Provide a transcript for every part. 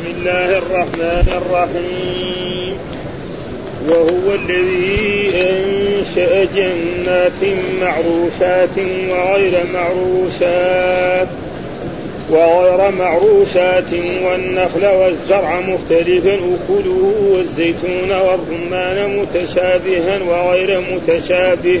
بسم الله الرحمن الرحيم. وهو الذي أنشأ جنات معروشات وغير معروشات وغير معروشات والنخل والزرع مختلفا أكله والزيتون والرمان متشابها وغير متشابه.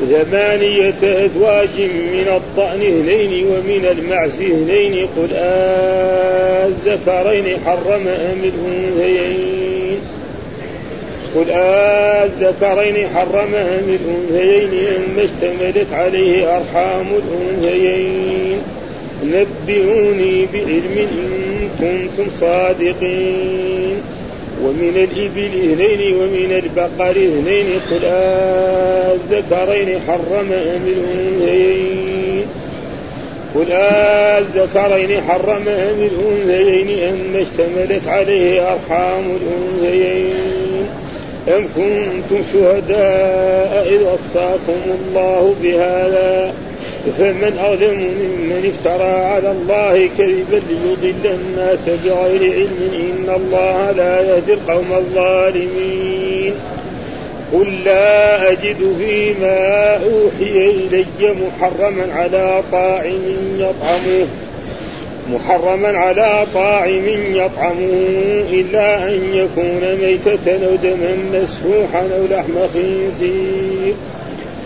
ثمانية أزواج من الضأن اثنين ومن المعز اثنين قل الذكرين حرم أم الأنثيين قل الذكرين حرم أم الأنثيين أم اشتملت عليه أرحام الأنثيين نبئوني بعلم إن كنتم صادقين ومن الإبل اثنين ومن البقر اثنين قل الذكرين حرم أم الأنثيين؟ قل الذكرين حرم أم الأنثيين أم اشتملت عليه أرحام الأنثيين؟ أم كنتم شهداء إذ وصاكم الله بهذا؟ فمن أظلم ممن افترى على الله كذبا ليضل الناس بغير علم إن الله لا يهدي القوم الظالمين. قل لا أجد فيما أوحي إلي محرما على طاعم يطعمه محرما على طاعم يطعمه إلا أن يكون ميتة أو دما مسفوحا أو لحم خنزير.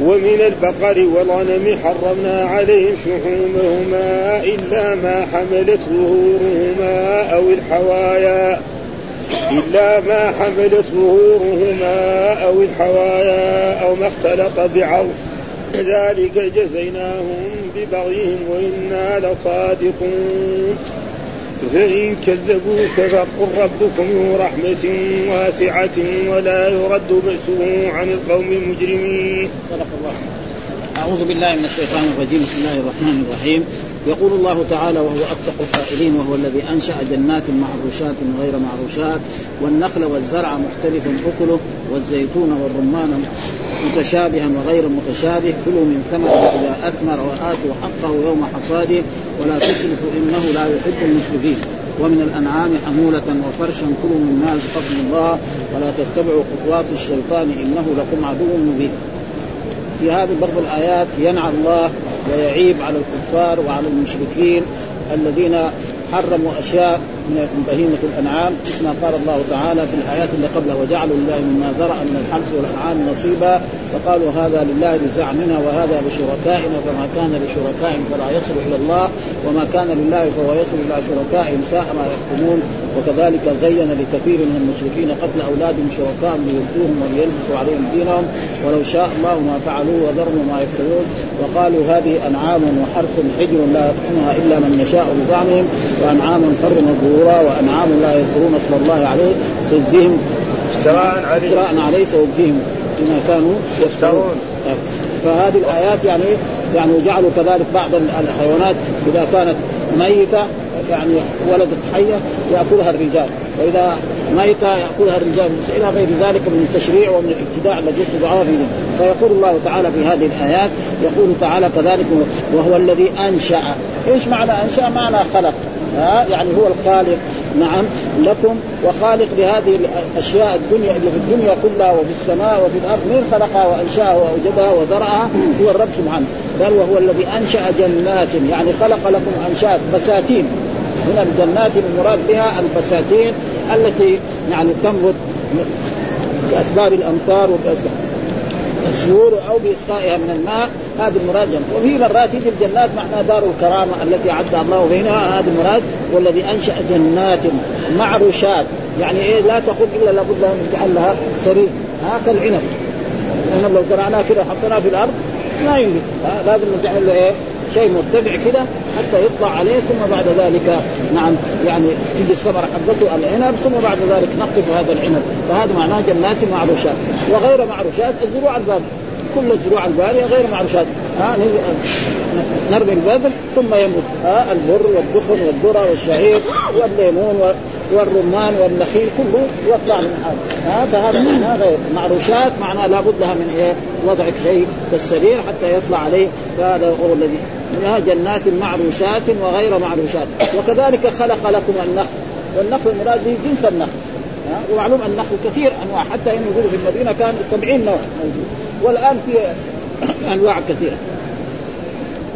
ومن البقر والغنم حرمنا عليهم شحومهما إلا ما حملت ظهورهما أو الحوايا إلا ما حملت ظهورهما أو الحوايا أو ما اختلط بعظم ذلك جزيناهم ببغيهم وإنا لصادقون. فإن كذبوك فقل ربكم ذو رحمة واسعة ولا يرد بأسه عن القوم المجرمين. صدق الله. أعوذ بالله من الشيطان الرجيم، بسم الله الرحمن الرحيم. يقول الله تعالى وهو أصدق القائلين وهو الذي أنشأ جنات معروشات وغير معروشات والنخل والزرع مختلف أكله والزيتون والرمان متشابها وغير متشابه. كلوا من ثمره إذا أثمر وآتوا حقه يوم حصاده ولا تسرفوا إنه لا يحب المسرفين. ومن الأنعام حمولة وفرشا. كلوا من مال فضل الله ولا تتبعوا خطوات الشيطان إنه لكم عدو مبين. في هذه بعض الآيات ينعى الله ويعيب على الكفار وعلى المشركين الذين حرموا أشياء من بهيمة الأنعام كما قال الله تعالى في الآيات اللي قبلها وجعلوا لله مما ذرأ من الحرث والأنعام نصيبا فقالوا هذا لله بزعمنا وهذا لشركائنا فما كان لشركائهم فلا يصل إلى الله وما كان لله فهو يصل إلى شركائهم ساء ما يحكمون وكذلك زين لكثير من المشركين قتل اولادهم شركائهم ليردوهم وليلبسوا عليهم دينهم ولو شاء الله ما فعلوه وذروا ما يفترون. وقالوا هذه أنعام وحرث حجر لا يطعمها إلا من يشاء بزعمهم وأنعام حرم ظهورا وأنعام لا يذكرون اسم الله عليه سيجزيهم افتراء عليه. افتراء عليه سيجزيهم بما كانوا يفترون. فهذه الآيات يعني يعني جعلوا كذلك بعض الحيوانات إذا كانت ميتة يعني ولدت حية يأكلها الرجال. وإذا ميتة يأكلها الرجال إلى غير ذلك من التشريع ومن الابتداع الذي اتبعوه فيقول الله تعالى في هذه الآيات يقول تعالى كذلك وهو الذي أنشأ. إيش معنى أنشأ؟ معنى خلق. ها؟ يعني هو الخالق. نعم لكم وخالق لهذه الأشياء الدنيا اللي في الدنيا كلها وفي السماء وفي الأرض من خلقها وأنشأها وأوجدها وذرعها هو الرب سبحانه. قال وهو الذي أنشأ جنات يعني خلق لكم انشات بساتين. هنا الجنات المراد بها البساتين التي يعني تنبت بأسباب الأمطار وبأسباب الشهور أو بإسقائها من الماء هذا المراد وفي مرات يجي الجنات معناها دار الكرامة التي أعد الله بينها هذا المراد والذي أنشأ جنات معروشات. يعني إيه لا تقول إلا لابد أن نجعل لها سرير. ها كالعنب العنب لو زرعناه كذا وحطيناه في الأرض ما ينبت لازم نجعل له إيه؟ شيء مرتفع كده حتى يطلع عليه ثم بعد ذلك نعم يعني تجي الثمرة حقته العنب ثم بعد ذلك نقف هذا العنب. فهذا معناه جنات معروشات. وغير معروشات الزروع الباب. كل الزروع البارية غير معروشات. ها نرمي البذل ثم يموت. ها البر والدخن والذرة والشعير والليمون والرمان والنخيل كله يطلع من هذا. ها فهذا معناه غير. معروشات معناه لابد لها من إيه؟ وضع شيء في السرير حتى يطلع عليه. فهذا هو الذي منها جنات معروشات وغير معروشات. وكذلك خلق لكم النخل. والنخل المراد به جنس النخل. ومعلوم النخل كثير أنواع. حتى إنه يقولوا في المدينة كان 70 نوع موجود. والآن في أنواع كثيرة.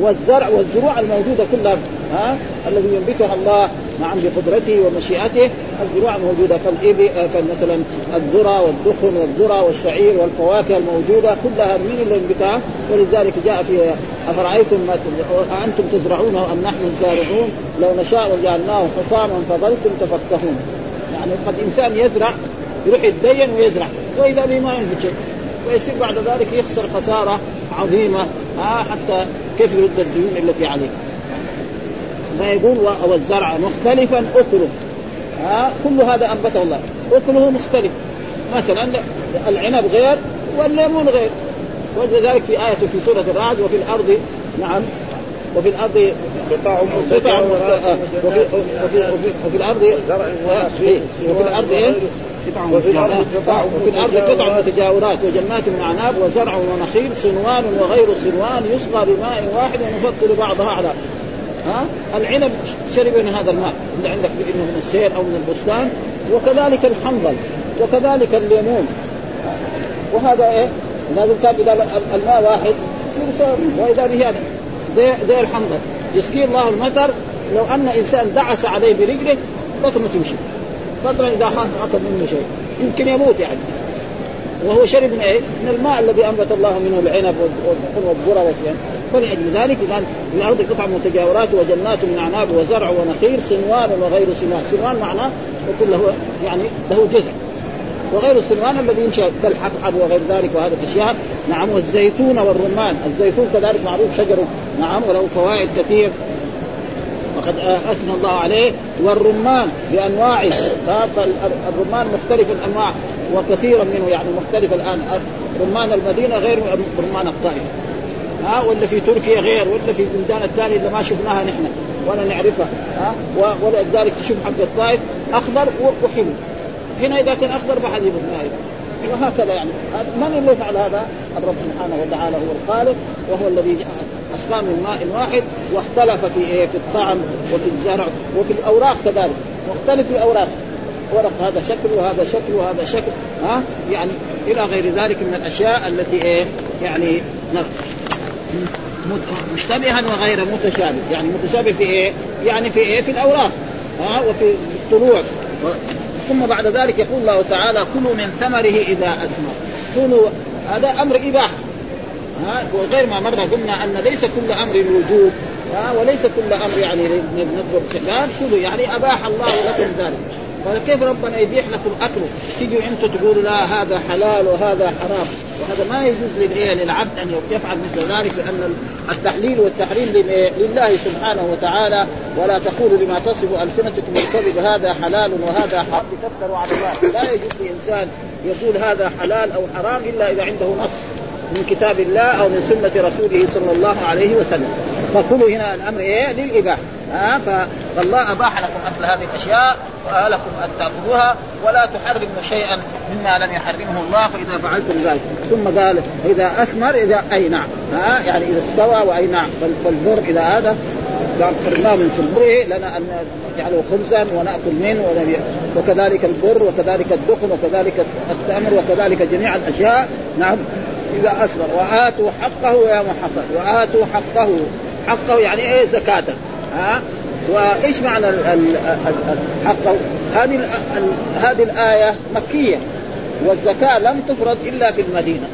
والزرع والزروع الموجودة كلها ها الذي ينبتها الله نعم بقدرته ومشيئته الزروع موجودة كالإبل مثلا الذرة والدخن والذرة والشعير والفواكه الموجودة كلها من اللي ينبتها. ولذلك جاء في أفرأيتم ما أنتم تزرعونه أم نحن الزارعون؟ لو نشاء وجعلناه حطاما فظلتم تفكهون. يعني قد إنسان يزرع يروح يتدين ويزرع وإذا به ما ينبت شيء. ويصير بعد ذلك يخسر خسارة عظيمة. آه حتى كيف يرد الديون التي عليه؟ ما يقول والزرع مختلفا أكله. ها آه كل هذا أنبته الله. أكله مختلف. مثلا العنب غير والليمون غير. ولذلك في آية في سورة الرعد وفي الأرض نعم وفي الأرض قطع قطع وفي, وفي, وفي, وفي الأرض وفي الأرض إيه؟ قطع وفي الأرض قطع متجاورات وجنات من اعناب وزرع ونخيل صنوان وغير صنوان يسقى بماء واحد ونفضل بعضها على ها؟ العنب شرب من هذا الماء اللي عندك إنه من السير أو من البستان. وكذلك الحنظل وكذلك الليمون وهذا إيه؟ لازم كان اذا الماء واحد. وإذا به هذا زي زي الحنظل. يسقي الله المطر لو أن إنسان دعس عليه برجله بطنه تمشي. فضلا إذا أخذ منه شيء. يمكن يموت يعني. وهو شرب من إيه؟ من الماء الذي أنبت الله منه العنب والذرة والشيء. فلأجل ذلك في الأرض قطع متجاورات وجنات من اعناب وزرع ونخيل صنوان وغير صنوان، صنوان معناه يكون له يعني له جزء. وغير الصنوان الذي ينشأ كالحبحب وغير ذلك وهذه الأشياء. نعم والزيتون والرمان، الزيتون كذلك معروف شجره نعم وله فوائد كثير. وقد أثنى الله عليه. والرمان بانواعه الرمان مختلف الأنواع وكثيرا منه يعني مختلف الآن. رمان المدينة غير رمان الطائف. ها؟ ولا في تركيا غير ولا في البلدان الثانية اللي ما شفناها نحن ولا نعرفها. ها؟ ولذلك تشوف حق الطائف أخضر وحلو. هنا إذا كان أخضر ما حد وهكذا يعني. من اللي يفعل هذا؟ الرب سبحانه وتعالى هو الخالق وهو الذي من ماء واحد واختلف في إيه في الطعم وفي الزرع وفي الأوراق كذلك. مختلف في الأوراق. ورق هذا شكل وهذا شكل وهذا شكل ها؟ يعني إلى غير ذلك من الأشياء التي إيه يعني مشتبها وغير متشابه. يعني متشابه في إيه؟ يعني في إيه؟ في الأوراق. ها؟ وفي الطلوع. ثم بعد ذلك يقول الله تعالى كلوا من ثمره إذا أثمر. كلوا. هذا أمر إباحة. وغير ما مر قلنا أن ليس كل أمر الوجوب وليس كل أمر يعني نذكر استحباب كلوا يعني أباح الله لكم ذلك. فكيف ربنا يبيح لكم أكله؟ تيجوا أنتم تقولوا لا هذا حلال وهذا حرام. وهذا ما يجوز للعبد أن يفعل مثل ذلك لأن التحليل والتحريم لله سبحانه وتعالى ولا تقولوا لما تصف ألسنتكم الكذب هذا حلال وهذا حرام. تفتروا على الله. لا يجوز لإنسان يقول هذا حلال أو حرام إلا إذا عنده نص. من كتاب الله أو من سنة رسوله صلى الله عليه وسلم. فكلوا هنا الأمر إيه؟ للإباحة. ها؟ فالله أباح لكم أكل هذه الأشياء ولكم أن تأكلوها ولا تحرموا شيئا مما لم يحرمه الله فإذا فعلتم ذلك. ثم قال إذا أثمر إذا أي نعم. ها؟ يعني إذا استوى وأي نعم. فالبر اذا هذا. قرناه من سنبره لنا أن نجعله خبزا ونأكل منه وكذلك البر وكذلك الدخن وكذلك التمر وكذلك جميع الأشياء. نعم. إذا اثمر وآتوا حقه يا محصن. وآتوا حقه. حقه يعني إيه؟ زكاته ها؟ وإيش معنى حقه؟ هذه هذه الآية مكية. والزكاة لم تفرض إلا في المدينة.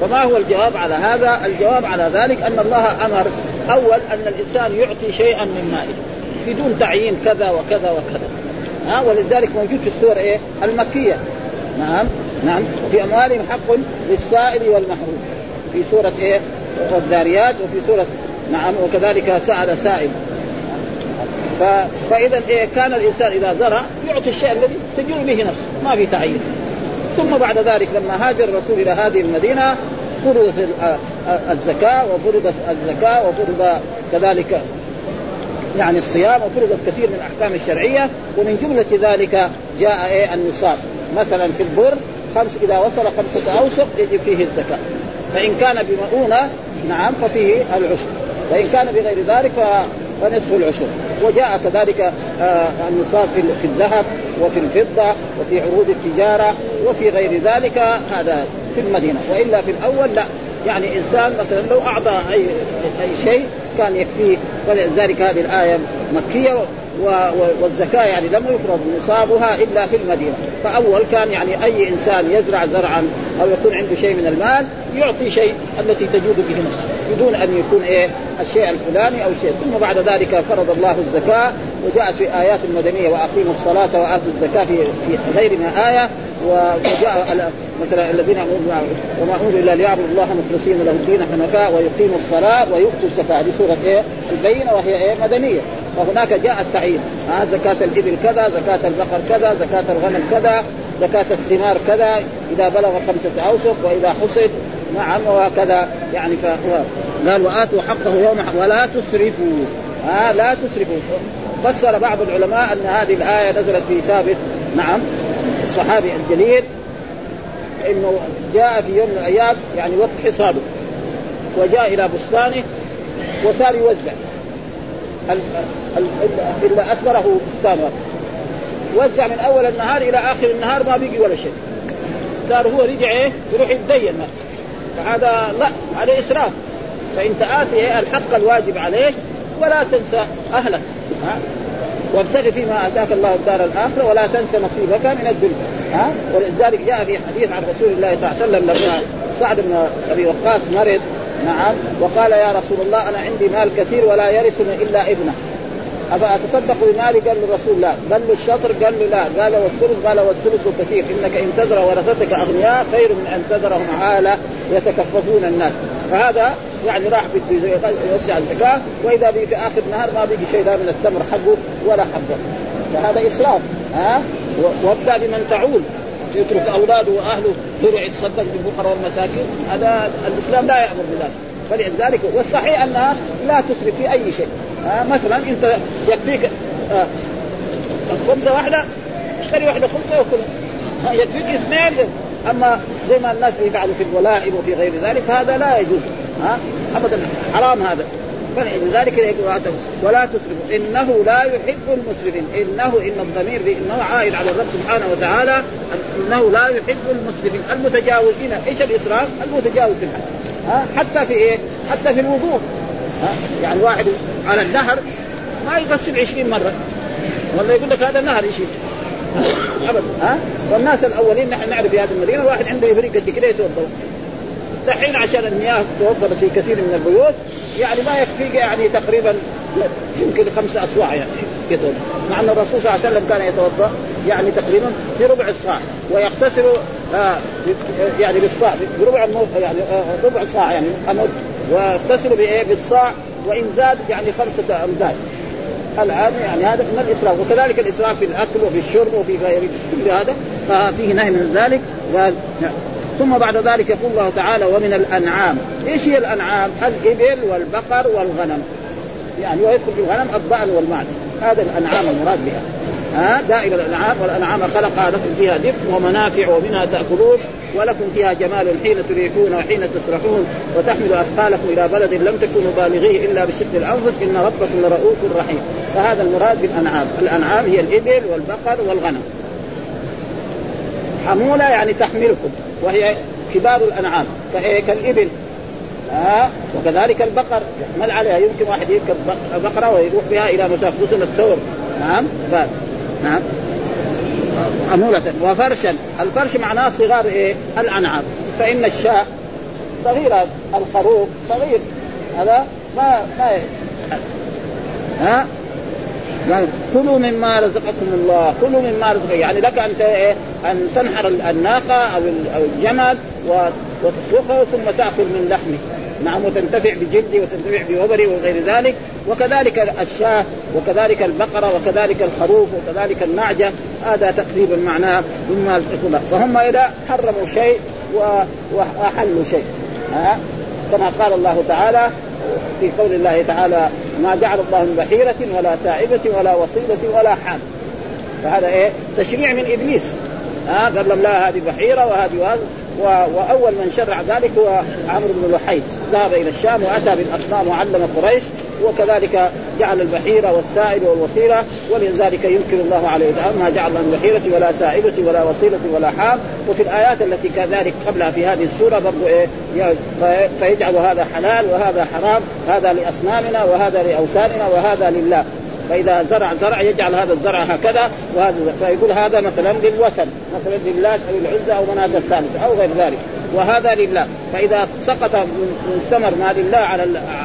فما هو الجواب على هذا؟ الجواب على ذلك أن الله أمر أول أن الإنسان يعطي شيئا من ماله. بدون تعيين كذا وكذا وكذا. ها؟ ولذلك موجود في السور إيه؟ المكية. نعم. نعم. وفي أموالهم حق للسائل والمحروم. في سورة إيه؟ والذاريات وفي سورة نعم وكذلك سأل سائل. ف... فإذا إيه؟ كان الإنسان إذا زرع يعطي الشيء الذي تجوز به نفسه ما في تعيين ثم بعد ذلك لما هاجر الرسول إلى هذه المدينة فرضت الزكاة وفرضت الزكاة وفرض كذلك يعني الصيام وفرضت كثير من الأحكام الشرعية. ومن جملة ذلك جاء إيه؟ النصاب. مثلا في البر خمس إذا وصل خمسة أوسق يجب فيه الزكاة. فإن كان بمؤونة نعم ففيه العشر. وإن كان بغير ذلك فنصف العشر. وجاء كذلك آه النصاب في الذهب وفي الفضة وفي عروض التجارة وفي غير ذلك هذا في المدينة. وإلا في الأول لا. يعني إنسان مثلا لو أعطى اي أي شيء كان يكفيه. ولذلك هذه الآية مكية. والزكاة يعني لم يفرض نصابها إلا في المدينة، فأول كان يعني أي إنسان يزرع زرعا أو يكون عنده شيء من المال يعطي شيء التي تجود به نفسه. بدون أن يكون إيه الشيء الفلاني أو شيء، ثم بعد ذلك فرض الله الزكاة وجاءت في آيات مدنية وأقيموا الصلاة وآتوا الزكاة في في غير ما آية وجاء مثلا الذين وما امروا إلا ليعبدوا الله مخلصين له الدين حنفاء ويقيموا الصلاة ويؤتوا الزكاة. هذه سورة إيه؟ البينة وهي إيه؟ مدنية. فهناك جاء التعيين ها زكاة الإبل كذا زكاة البقر كذا زكاة الغنم كذا زكاة الثمار كذا. إذا بلغ خمسة أوسق وإذا حصد نعم وهكذا يعني ف... قال وآتوا حقه يوم حق ولا تسرفوا. ها لا تسرفوا. فسر بعض العلماء أن هذه الآية نزلت في ثابت. نعم الصحابي الجليل إنه جاء في يوم من الأيام يعني وقت حصاده وجاء إلى بستانه وصار يوزع. إلا أثمره بستانه. وزع من أول النهار إلى آخر النهار ما بيجي ولا شيء. صار هو رجع إيه؟ يروح يتدين. فهذا لا هذا إسراف. فانت اتي إيه الحق الواجب عليك ولا تنسى أهلك. ها؟ وابتغ فيما آتاك الله الدار الآخرة ولا تنسى نصيبك من الدنيا. ها؟ ولذلك جاء في حديث عن رسول الله صلى الله عليه وسلم لما سعد بن أبي وقاص مرض. نعم. وقال يا رسول الله أنا عندي مال كثير ولا يرثني إلا ابنه. أفأتصدق بمالي قال الرسول لا. قال له الشطر؟ قال له لا. قال والثلث؟ قال والثلث كثير. إنك إن تذر ورثتك أغنياء خير من أن تذرهم عاله يتكففون الناس. فهذا يعني راح يوسع الزكاه وإذا بي في آخر النهار ما بيجي شيء لا من التمر حقه ولا حقه. فهذا إسراف ها؟ وابدأ بمن تعول يترك أولاده وأهله يروح يتصدق بالفقراء والمساكين. هذا الإسلام لا يأمر بذلك فلذلك والصحيح أنها لا تسرف في أي شيء. آه مثلا أنت يكفيك آه خبزة واحدة اشتري واحدة خبزة وكل آه يكفيك اثنين. أما زي ما الناس يفعلوا في الولائم وفي غير ذلك هذا لا يجوز. ها؟ ابدا. حرام هذا. فلذلك ولا تسرفوا. إنه لا يحب المسرفين. إنه إن الضمير إنه عائد على الرب سبحانه وتعالى. إنه لا يحب المسرفين. المتجاوزين. إيش الإسراف؟ المتجاوز في الحد ها؟ حتى في إيه؟ حتى في الوضوء. ها؟ يعني واحد على النهر ما يغسل 20 مرة. ولا يقول لك هذا النهر يشيل ابدا ها؟ والناس الأولين نحن نعرف في هذه المدينة الواحد عنده ابريق قد كده يتوضا دحين عشان المياه توفرت في كثير من البيوت يعني ما يكفي يعني تقريبا يمكن خمسة أصواع يعني يتوضا مع أن الرسول صلى الله عليه وسلم كان يتوضا يعني تقريبا في ربع الصاع ويغتسل آه يعني بالصاع بربع يعني آه ربع صاع يعني أمد. ويغتسل بإيه؟ بالصاع وإن زاد يعني خمسة أمداد. الآن يعني هذا من الاسراف وكذلك الاسراف في الأكل وفي الشرب وفي غير كل هذا ففيه نهي من ذلك. قال ثم بعد ذلك يقول الله تعالى ومن الأنعام. إيش هي الأنعام؟ الإبل والبقر والغنم. يعني ويدخل في الغنم الضأن والمعز هذا الأنعام المراد بها. ها؟ دائما الأنعام والأنعام خلقها لكم فيها دفء ومنافع ومنها تأكلون ولكم فيها جمال حين تريحون وحين تسرحون وتحمل أثقالكم إلى بلد لم تكونوا بالغيه إلا بشق الأنفس إن ربكم لرؤوف رحيم. فهذا المراد بالأنعام. الأنعام هي الإبل والبقر والغنم. حمولة يعني تحملكم وهي كبار الأنعام. كالابل آه وكذلك البقر. يحمل عليها يمكن واحد يركب بقرة ويروح بها إلى مسافه الثور. نعم. نعم. حمولة وفرشا الفرش معناه صغار إيه؟ الأنعام. فإن الشاء صغير الخروف صغير. هذا ما ما ها؟ قال كلوا مما رزقكم الله. كلوا مما رزقكم. يعني لك أن إيه؟ أن تنحر الناقة أو الجمل وتسلخه ثم تأكل من لحمه نعم وتنتفع بجلده وتنتفع بوبره وغير ذلك وكذلك الشاة وكذلك البقرة وكذلك الخروف وكذلك النعجة هذا تقريبا معناه مما فهم إذا حرموا شيء وأحلوا شيء. ها؟ كما قال الله تعالى في قول الله تعالى ما جعل الله من بحيرة ولا سائبة ولا وصيلة ولا حام فهذا إيه؟ تشريع من إبليس. ها؟ قال لهم لا هذه بحيرة وهذه وأول من شرع ذلك هو عمرو بن لحي ذهب إلى الشام وأتى بالأصنام وعلم قريش وكذلك جعل البحيرة والسائل والوسيلة ولذلك ينكر الله عليه وسلم ما جعل من بحيرة ولا سائبة ولا وسيلة ولا حام. وفي الآيات التي كذلك قبلها في هذه السورة برضو إيه فيجعل هذا حلال وهذا حرام هذا لأصنامنا وهذا لأوثاننا وهذا لله. فإذا زرع زرع يجعل هذا الزرع هكذا وهذا فيقول هذا مثلا للوثن مثلا لله أو العزى أو مناة الثالثة أو غير ذلك. وهذا لله. فإذا سقط من ثمر ما لله على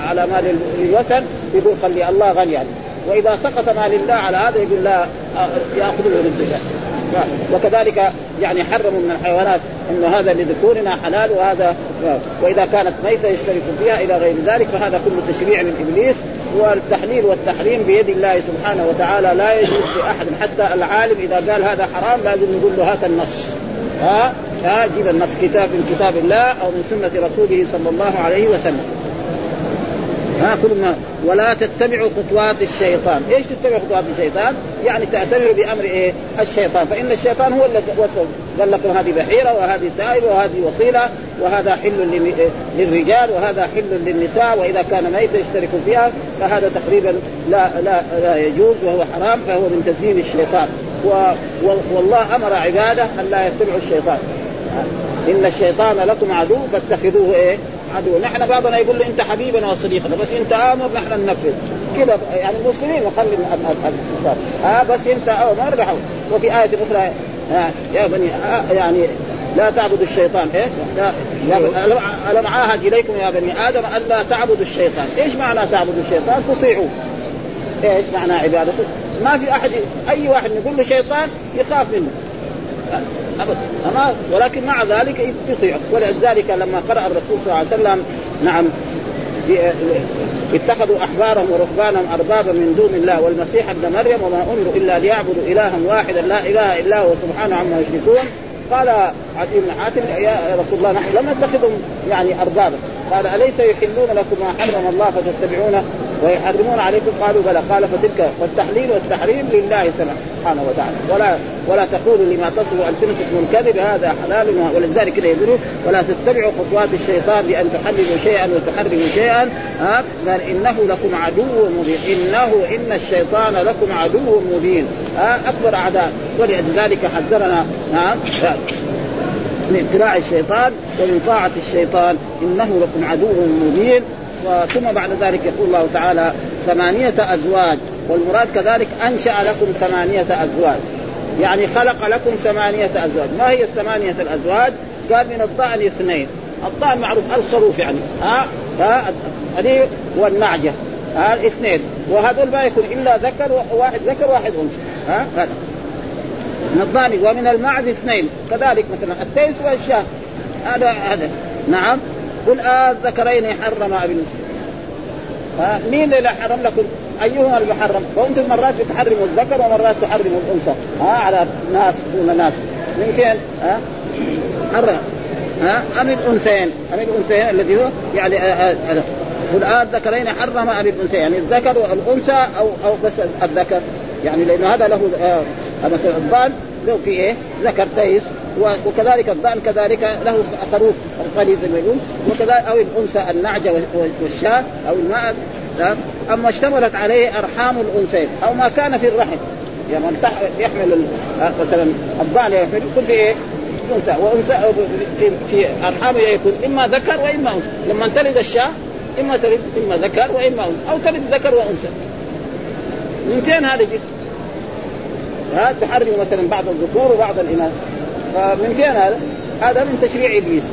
على ما للوثن يقول خلي الله غني يعني وإذا سقط ما لله على هذا يقول لا يأخذه للزكاه وكذلك يعني حرموا من الحيوانات إنه هذا لذكورنا حلال وهذا وإذا كانت ميتة يشترك فيها إلى غير ذلك فهذا كله تشريع من إبليس. والتحليل والتحريم بيد الله سبحانه وتعالى لا يجوز لأحد حتى العالم إذا قال هذا حرام لازم نقول له هات النص. ها؟ ها جيب النص كتاب من كتاب الله أو من سنة رسوله صلى الله عليه وسلم. ها كل ما ولا تتبعوا خطوات الشيطان، إيش تتبعوا خطوات الشيطان؟ يعني تأتمروا بأمر إيه؟ الشيطان، فإن الشيطان هو الذي وصل قال لكم هذه بحيرة وهذه سائل وهذه وصيلة وهذا حل للرجال وهذا حل للنساء وإذا كان ميتا يشترك فيها فهذا تقريبا لا لا لا يجوز وهو حرام فهو من تزيين الشيطان. و والله أمر عبادة أن لا يتبعوا الشيطان. إن الشيطان لكم عدو فاتخذوه إيه؟ عدو. نحن بعضنا يقول له أنت حبيبنا وصديقنا بس أنت آمر نحن ننفذ. كذا يعني المسلمين وخلي ها بس أنت آمر وفي آية أخرى يا بني يعني لا تعبدوا الشيطان إيه؟ ألم عاهد إليكم يا بني آدم الا تعبدوا الشيطان؟ إيش معنى تعبدوا الشيطان؟ تطيعوه إيش معنى عبادته؟ ما في أحد أي واحد يقول له شيطان يخاف منه. ابدا أما ولكن مع ذلك يطيع ولذلك لما قرأ الرسول صلى الله عليه وسلم نعم اتخذوا أحبارهم ورهبانهم أربابا من دون الله والمسيح ابن مريم وما أمروا إلا ليعبدوا إلها واحدا لا إله إلا هو سبحانه عما يشركون. قال عدي بن حاتم يا رسول الله نحن لم نتخذهم يعني أربابا. قال أليس يحلون لكم ما حرم الله فتتبعونه؟ ويحرمون عليكم قالوا بلى. قال فتلك والتحليل والتحريم لله سبحانه وتعالى. ولا ولا تقولوا لما تصف ألسنتكم الكذب هذا حلال. ولذلك كده يقولوا ولا تتبعوا خطوات الشيطان بأن تحللوا شيئا وتحرموا شيئا. ها؟ قال إنه لكم عدو مبين. انه إن الشيطان لكم عدو مبين. ها؟ أكبر اعداء ولذلك حذرنا. ها؟ من اتباع الشيطان ومن طاعة الشيطان. إنه لكم عدو مبين. ثم بعد ذلك يقول الله تعالى ثمانية أزواج والمراد كذلك أنشأ لكم ثمانية أزواج. يعني خلق لكم ثمانية أزواج. ما هي الثمانية الأزواج؟ قال من الضأن اثنين. الضأن معروف الخروف يعني. ها؟ هذه والنعجة ها؟ اثنين وهذول ما يكون إلا ذكر واحد ذكر واحد أنثى. ها؟ هذا. من الضأن. ومن المعز اثنين. كذلك مثلا التيس والشاة. هذا هذا. نعم. قل الذكرين آه حرم أبي ها مين اللي حرم لكم؟ أيهما المحرم وأنتم مرات تحرموا الذكر ومرات تحرموا الأنثى. ها على ناس دون ناس. من فين؟ ها؟ حرم. ها؟ أم الأنثيين؟ أم الأنثيين الذي هو؟ يعني آه، آه، قل آه الذكرين حرم ام الأنثيين. يعني الذكر والأنثى أو أو بس الذكر. يعني لأنه هذا له آه مثلا الضال له في إيه؟ ذكر تيس. وكذلك الضأن كذلك له خروف القلي زي ما يقول وكذلك أو الأنثى النعجه والشاة أو الماء أما اشتملت عليه أرحام الأنثيين أو ما كان في الرحم. يعني من يحمل مثلا الضأن يحمل يكون في إيه؟ أنثى. وأنثى في في ارحامه يكون إما ذكر وإما أنثى. لما تلد الشاة إما تلد إما ذكر وإما أنثى. أو تلد ذكر وأنثى. من فين هذا جد؟ ها تحرم مثلا بعض الذكور وبعض الإناث. فمن فين هذا؟ هذا من تشريع إبليس.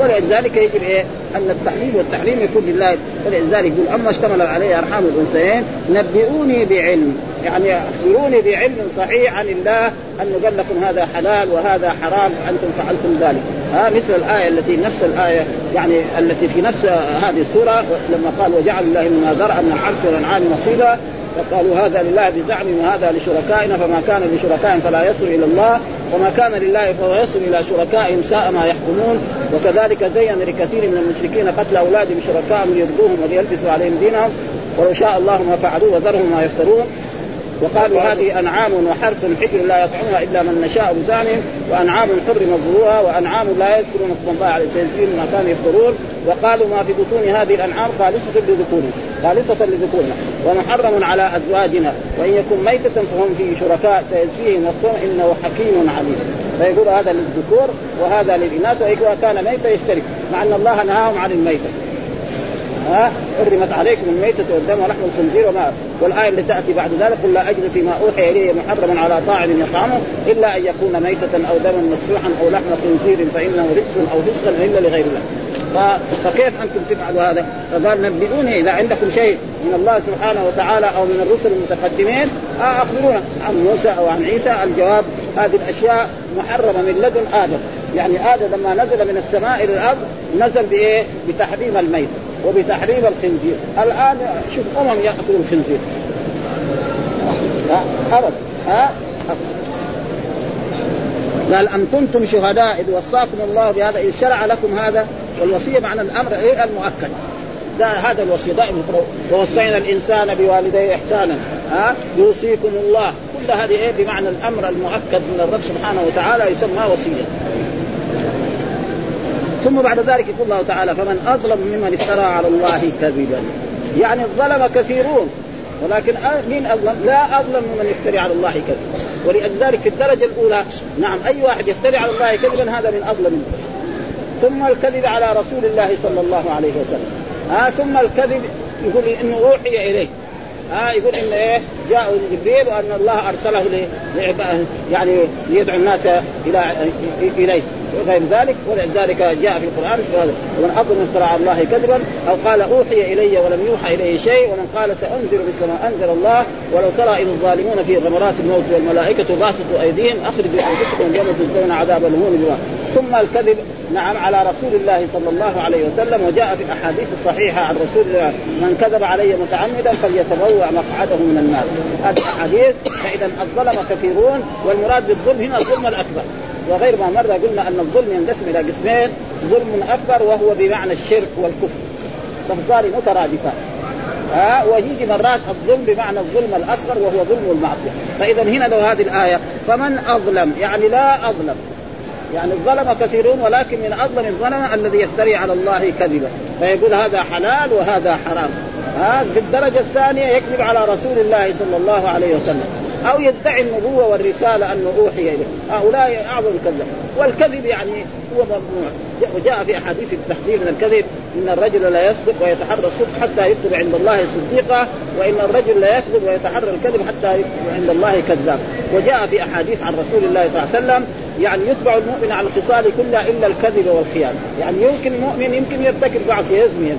ولذلك يجب إيه؟ أن التحليل والتحريم يكون لله. ولذلك يقول أما اشتمل عليه أرحام الأنثيين نبئوني بعلم. يعني أخبروني بعلم صحيح عن الله انه قال لكم هذا حلال وهذا حرام أنتم فعلتم ذلك. ها؟ مثل الآية التي نفس الآية يعني التي في نفس هذه السورة لما قال وجعل الله مما ذرأ من الحرث والأنعام نصيبا فقالوا هذا لله بزعم وهذا لشركائنا فما كان لشركائهم فلا يصل إلى الله. وما كان لله فهو يصل إلى شركائهم ساء ما يحكمون. وكذلك زين لكثير من المشركين قتل أولادهم شركائهم ليردوهم وليلبسوا عليهم دينهم. ولو شاء الله ما فعلوه وذرهم ما يفترون. وقالوا هذه أنعام وحرث حجر لا يطعمها إلا من نشاء بزعمهم وأنعام حرم ظهورها وأنعام لا يذكرون اسم الله عليه وسلم ما كانوا يفترون وقالوا ما في بطون هذه الأنعام خالصة لذكورنا خالصة لذكورنا ومحرم على أزواجنا وإن يكن ميتة فهم فيه شركاء سيجزيهم وصفهم إنه حكيم عليم. فيقول هذا للذكور وهذا للإناث وإذا كان ميتا يشترك مع أن الله نهاهم عن الميتة. ها؟ حرمت عليكم الميتة والدم ولحم الخنزير وما والآية اللي تأتي بعد ذلك قل لا أجد فيما أوحي إلي محرما على طاعم يطعمه إلا أن يكون ميتة أو دما مسفوحا أو لحم خنزير فإنه رجس أو فسقا إلا لغير الله. فكيف أنتم تفعلوا هذا؟ فقال نبئوني اذا عندكم شيء من الله سبحانه وتعالى أو من الرسل المتقدمين؟ آه أخبرونا عن موسى أو عن عيسى. الجواب هذه الأشياء محرمة من لدن آدم. يعني آدم لما نزل من السماء إلى الأرض نزل بإيه؟ بتحريم الميت وبتحريم الخنزير. الآن شوف أمم يأكلوا الخنزير. ابدا ها؟ قال ام كنتم شهداء إذ وصاكم الله بهذا إذ شرع لكم هذا والوصية معنى الأمر إيه؟ المؤكد. ده هذا الوصية. دائما ووصينا الإنسان بوالديه احسانا. ها؟ يوصيكم الله. كل هذه إيه؟ بمعنى الأمر المؤكد من الرب سبحانه وتعالى يسمى وصية. ثم بعد ذلك يقول الله تعالى فمن أظلم ممن افترى على الله كذبا. يعني الظلم كثيرون ولكن مين أظلم؟ لا أظلم ممن يفتري على الله كذبا. ولذلك في الدرجة الأولى نعم أي واحد يفتري على الله كذبا هذا من أظلم ثم الكذب على رسول الله صلى الله عليه وسلم. آه ثم الكذب يقول إنه أوحي إليه. ها آه يقول إن إيه جاء جبريل وأن الله أرسله يعني ليدعو الناس إلى إليه. وغير ذلك ولذلك جاء في القرآن ومن أظلم افترى على الله كذبا أو قال أوحي إلي ولم يوحى إليه شيء ومن قال سانزل مثل ما انزل الله ولو ترى إذ الظالمون في غمرات الموت والملائكة باسطوا أيديهم أخرجوا أنفسكم اليوم تجزون عذاب الهون ثم الكذب نعم على رسول الله صلى الله عليه وسلم وجاء في الاحاديث الصحيحه عن رسول الله من كذب علي متعمدا فليتبوأ مقعده من النار. هذه الأحاديث فإذا الظلم كثيرون والمراد بالظلم هنا الظلم الأكبر. وغير ما مر قلنا أن الظلم ينقسم إلى قسمين ظلم أكبر وهو بمعنى الشرك والكفر. لفظان مترادفان. ها ويجي مرات الظلم بمعنى الظلم الأصغر وهو ظلم المعصية. فإذا هنا لو هذه الآية فمن أظلم يعني لا أظلم. يعني الظلم كثيرون ولكن من أظلم الظلم الذي يفتري على الله كذبا. فيقول هذا حلال وهذا حرام. ها في الدرجة الثانية يكذب على رسول الله صلى الله عليه وسلم أو يدعي النبوة والرسالة أنه أوحي إليه. هؤلاء أعظم الكذب والكذب يعني هو ممنوع وجاء في أحاديث التحذير من الكذب إن الرجل لا يصدق ويتحرى الصدق حتى يكتب عند الله صديقا وإن الرجل لا يكذب ويتحرى الكذب حتى يكتب عند الله كذاب. وجاء في أحاديث عن رسول الله صلى الله عليه وسلم يعني يتبع المؤمن على الخصال كلها إلا الكذب والخيانة. يعني يمكن المؤمن يمكن يرتكب معصية يزني.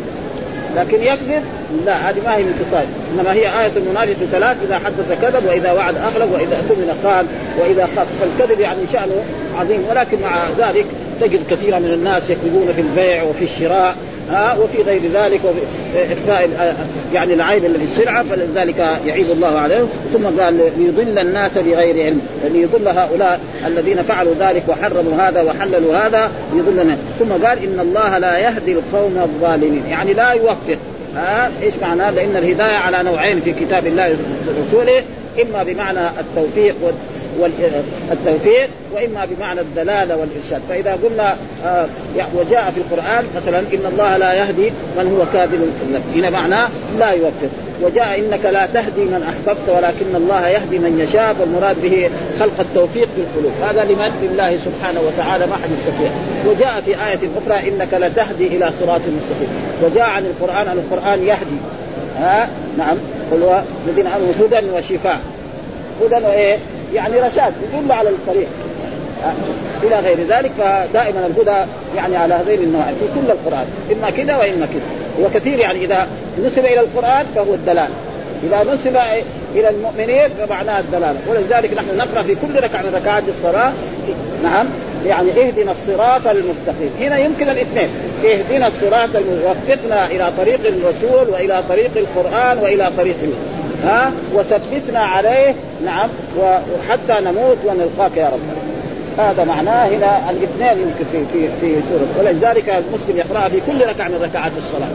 لكن يكذب لا هذه ما هي من خصال إنما هي آية المنافق ثلاث إذا حدث كذب وإذا وعد أخلف وإذا أؤمن خان وإذا خاف فالكذب يعني شأنه عظيم. ولكن مع ذلك تجد كثيرا من الناس يكذبون في البيع وفي الشراء ها وفي غير ذلك وفي إخفاء يعني العيب اللي في السلعه فلذلك يعيب الله عليه ثم قال ليضل الناس بغير علم. ليضل هؤلاء الذين فعلوا ذلك وحرموا هذا وحللوا هذا يضل الناس ثم قال إن الله لا يهدي القوم الظالمين. يعني لا يوفق. ها إيش معناه؟ لأن الهداية على نوعين في كتاب الله ورسوله إما بمعنى التوفيق والتوفيق وإما بمعنى الدلالة والإرشاد. فإذا قلنا آه وجاء في القرآن مثلا إن الله لا يهدي من هو كاذب هنا معناه لا يوفق. وجاء إنك لا تهدي من أحببت ولكن الله يهدي من يشاء والمراد به خلق التوفيق في القلوب. هذا لمن؟ لله سبحانه وتعالى ما حد يستطيع وجاء في آية أخرى إنك لتهدي إلى صراط مستقيم. وجاء عن القرآن أن القرآن يهدي. ها؟ نعم. قل الذين امنوا هدى وشفاء. هدى وإيه؟ يعني رشاد يدل على الطريق. إلى غير ذلك فدائما الهدى يعني على هذين النوع في كل القرآن. إما كذا وإما كذا. وكثير يعني إذا نسب إلى القرآن فهو الدلال. إذا نسب إلى المؤمنين فمعناه الدلالة. ولذلك نحن نقرأ في كل ركعة من ركعات الصلاة. نعم. يعني اهدنا الصراط المستقيم. هنا يمكن الاثنين. اهدنا الصراط وفقنا إلى طريق الرسول وإلى طريق القرآن وإلى طريق ها وثبتنا عليه. نعم وحتى نموت ونلقاك يا رب. هذا معناه هنا الاثنين يمكن في في في سورة. ولذلك المسلم يقرأها في كل ركعة من ركعات الصلاة.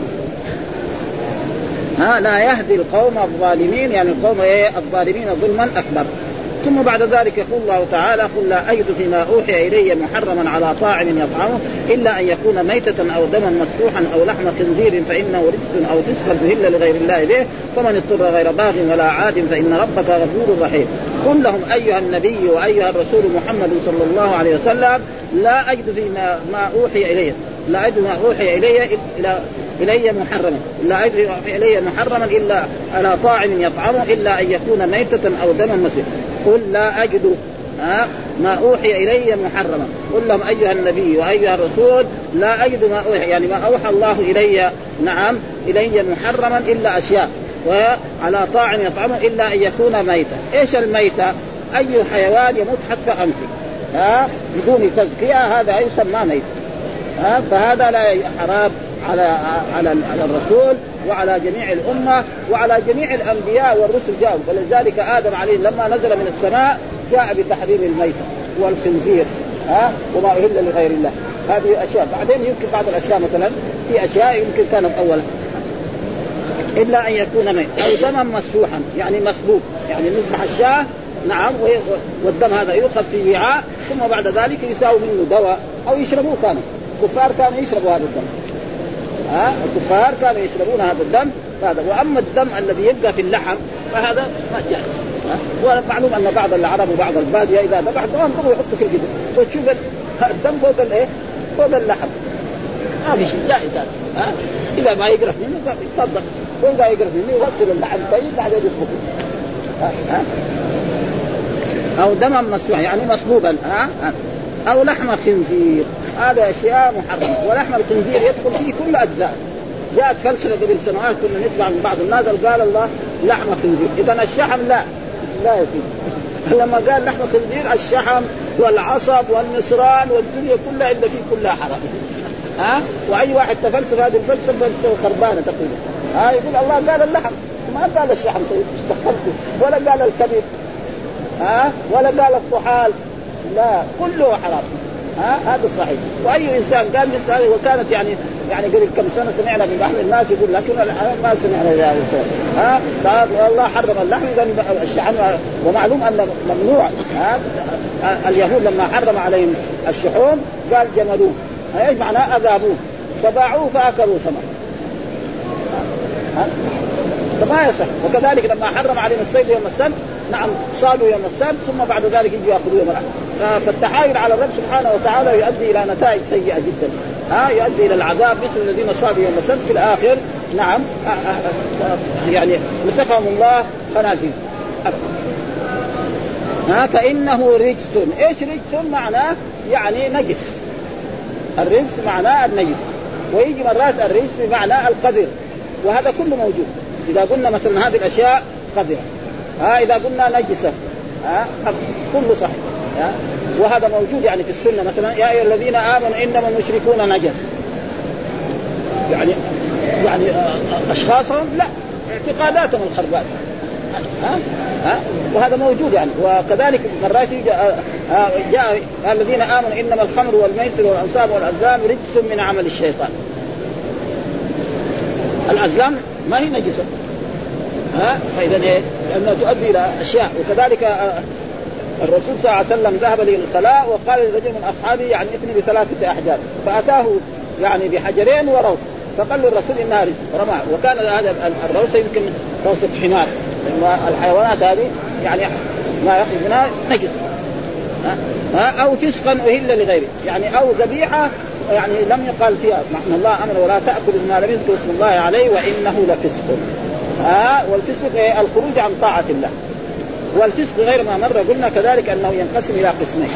ها لا يهدي القوم الظالمين يعني القوم إيه؟ الظالمين ظلما أكبر. ثم بعد ذلك يقول الله تعالى قل لا أجد فيما أوحي إلي محرما على طاعم يطعمه إلا أن يكون ميتة أو دما مسفوحا أو لحم خنزير فإنه رجس أو فسقا أهل لغير الله به فمن اضطر غير باغ ولا عاد فإن ربك غفور رحيم. قل لهم أيها النبي وأيها الرسول محمد صلى الله عليه وسلم لا أجد فيما ما أوحي الي لا اجد ما أوحي إلي إلى إلي محرما. لا اجد إلي محرما إلا على طاعم يطعمه إلا أن يكون ميتة أو دما مسفوحا قل لا أجد. ها؟ ما أوحي إلي محرما. قل لهم أيها النبي وأيها الرسول لا أجد ما أوحي. يعني ما أوحى الله إلي نعم إلي محرما إلا أشياء. وعلى طاعم يطعمه إلا أن يكون ميتا، إيش الميتة؟ أي حيوان يموت حتى أنفه. ها؟ بدون تزكية هذا يسمى ميت. ها فهذا لا حرام على على على الرسول وعلى جميع الأمة وعلى جميع الأنبياء والرسل جاءوا. ولذلك آدم عليه لما نزل من السماء جاء بتحريم الميتة والخنزير ها؟ وما أهل لغير الله. هذه أشياء. بعدين يمكن بعض الأشياء مثلا في أشياء يمكن كانت اول إلا أن يكون ميت. أو دما مسفوحا يعني مسبوق يعني نذبح الشاة نعم والدم هذا يؤخذ في وعاء ثم بعد ذلك يساوي منه دواء أو يشربوه كانوا الكفار كانوا يشربوا هذا الدم. ها؟ الكفار كانوا يشربون هذا الدم هذا. وأما الدم الذي يبقى في اللحم فهذا ما جائز. ومعلوم أن بعض العرب وبعض البادية إذا ذبح دم يحطوا في القدر وتشوف الدم فوق الايه؟ فوق اللحم. ما في شيء. جائز هذا. ها؟ إذا ما يقرف منه يتفضل واذا يقرف منه يغسل اللحم طيب بعدين يطبخه ها؟ أو دما مسموع يعني مصبوبا. ها؟ أو لحم خنزير. هذا اشياء محرمه ولحم الخنزير يدخل فيه كل أجزاء. جاءت فلسفة قبل سنوات كنا نسمع من بعض الناس قال الله لحم خنزير إذا الشحم لا. لا يا سيدي. لما قال لحم خنزير الشحم والعصب والنصران والدنيا كلها إلا فيه كلها حرام. ها؟ وأي واحد تفلسف هذه الفلسفة فلسفة خربانة تقريبا. ها؟ يقول الله قال اللحم. ما قال الشحم طيب ولا قال الكبد ها؟ ولا قال الطحال. لا كله حرام. ها؟ هذا صحيح. وأي إنسان قال مثل هذا وكانت يعني يعني قبل كم سنة سمعنا من بعض الناس يقول لكن ما سمعنا ذلك ها؟ الله حرم اللحم اذا الشحم ومعلوم أن ممنوع ها؟ اليهود لما حرم عليهم الشحوم قال جملوه إيش معناه أذابوه. فباعوه فاكلوا ثمر فما يصح. وكذلك لما حرم عليهم الصيد يوم السبت نعم صادوا يوم السبت ثم بعد ذلك يجوا ياخذوا يوم الأحد. فالتحايل على الرب سبحانه وتعالى يؤدي إلى نتائج سيئة جدا. ها يؤدي إلى العذاب مثل الذين صادوا يوم السبت في الآخر. نعم. يعني مسكهم الله خنازير ها فإنه رجس. إيش رجس؟ معناه يعني نجس. الرجس معناه النجس. ويجي مرات الرجس بمعنى القذر وهذا كله موجود. إذا قلنا مثلا هذه الأشياء قذره ها إذا قلنا نجسة. ها كله صحيح. وهذا موجود يعني في السنة مثلا يا أيها الذين آمنوا إنما المشركون نجس. يعني يعني أشخاصهم لا اعتقاداتهم الخربات ها؟ ها؟ وهذا موجود يعني. وكذلك مرات جاء, جاء الذين آمنوا إنما الخمر والميسر والأنصاب والأزلام رجس من عمل الشيطان. الأزلام ما هي نجسة. ها؟ فإذا إيه؟ لأنها تؤدي إلى أشياء. وكذلك آه، الرسول صلى الله عليه وسلم ذهب للخلاء وقال لرجل من أصحابه يعني اتني بثلاثة أحجار فأتاه يعني بحجرين وروس فقال للرسول إنها رزق رمى وكان هذا الروسه يمكن روسه حمار الحيوانات هذه يعني ما يخرج منها نجس. ها؟ أو فسقا أهل لغيره يعني أو ذبيحة يعني لم يقال فيها. إن الله أمر ولا تأكل ما لم يذكر اسم الله عليه وإنه لفسق. ها؟ والفسق إيه؟ الخروج عن طاعة الله. والفسق غير ما مر قلنا كذلك أنه ينقسم إلى قسمين.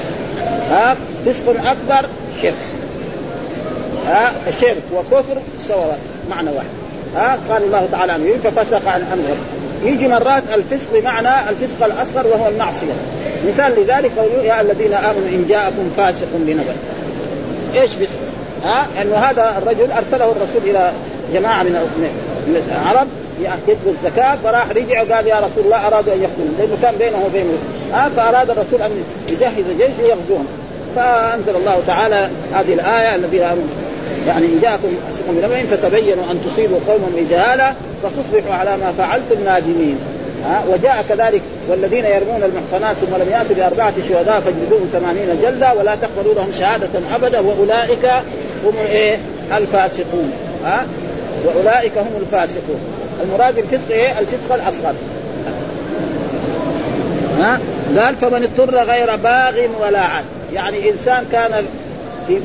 ها فسق أكبر شرك. ها شرك وكفر سواء معنى واحد. ها قال الله تعالى عنه ففسق عن امره يجي مرات الفسق بمعنى الفسق الأصغر وهو المعصية. مثال لذلك قوله يا الذين آمنوا إن جاءكم فاسق بنبأ. إيش فسق؟ ها أنه هذا الرجل أرسله الرسول إلى جماعة من من العرب يأخذوا الزكاة فراح رجع وقال يا رسول الله أرادوا أن يقتلوا لأنه كان بينه وبينه آه فأراد الرسول أن يجهز جيش ليغزوهم فأنزل الله تعالى هذه الذين آمنوا يعني إن جاءكم فاسق بنبأ فتبينوا أن تصيبوا قوما بجهالة فتصبحوا على ما فعلتم نادمين. ها وجاء كذلك والذين يرمون المحصنات ثم لم يأتوا بأربعة شهداء فاجلدوهم ثمانين جلده ولا تقبلوا لهم شهادة ابدا وأولئك هم إيه؟ الفاسقون. ها وأولئك هم الفاسقون. المراد بالفسق إيه؟ الفسق الأصغر. ها؟ قال فمن اضطر غير باغ ولا عاد. يعني إنسان كان في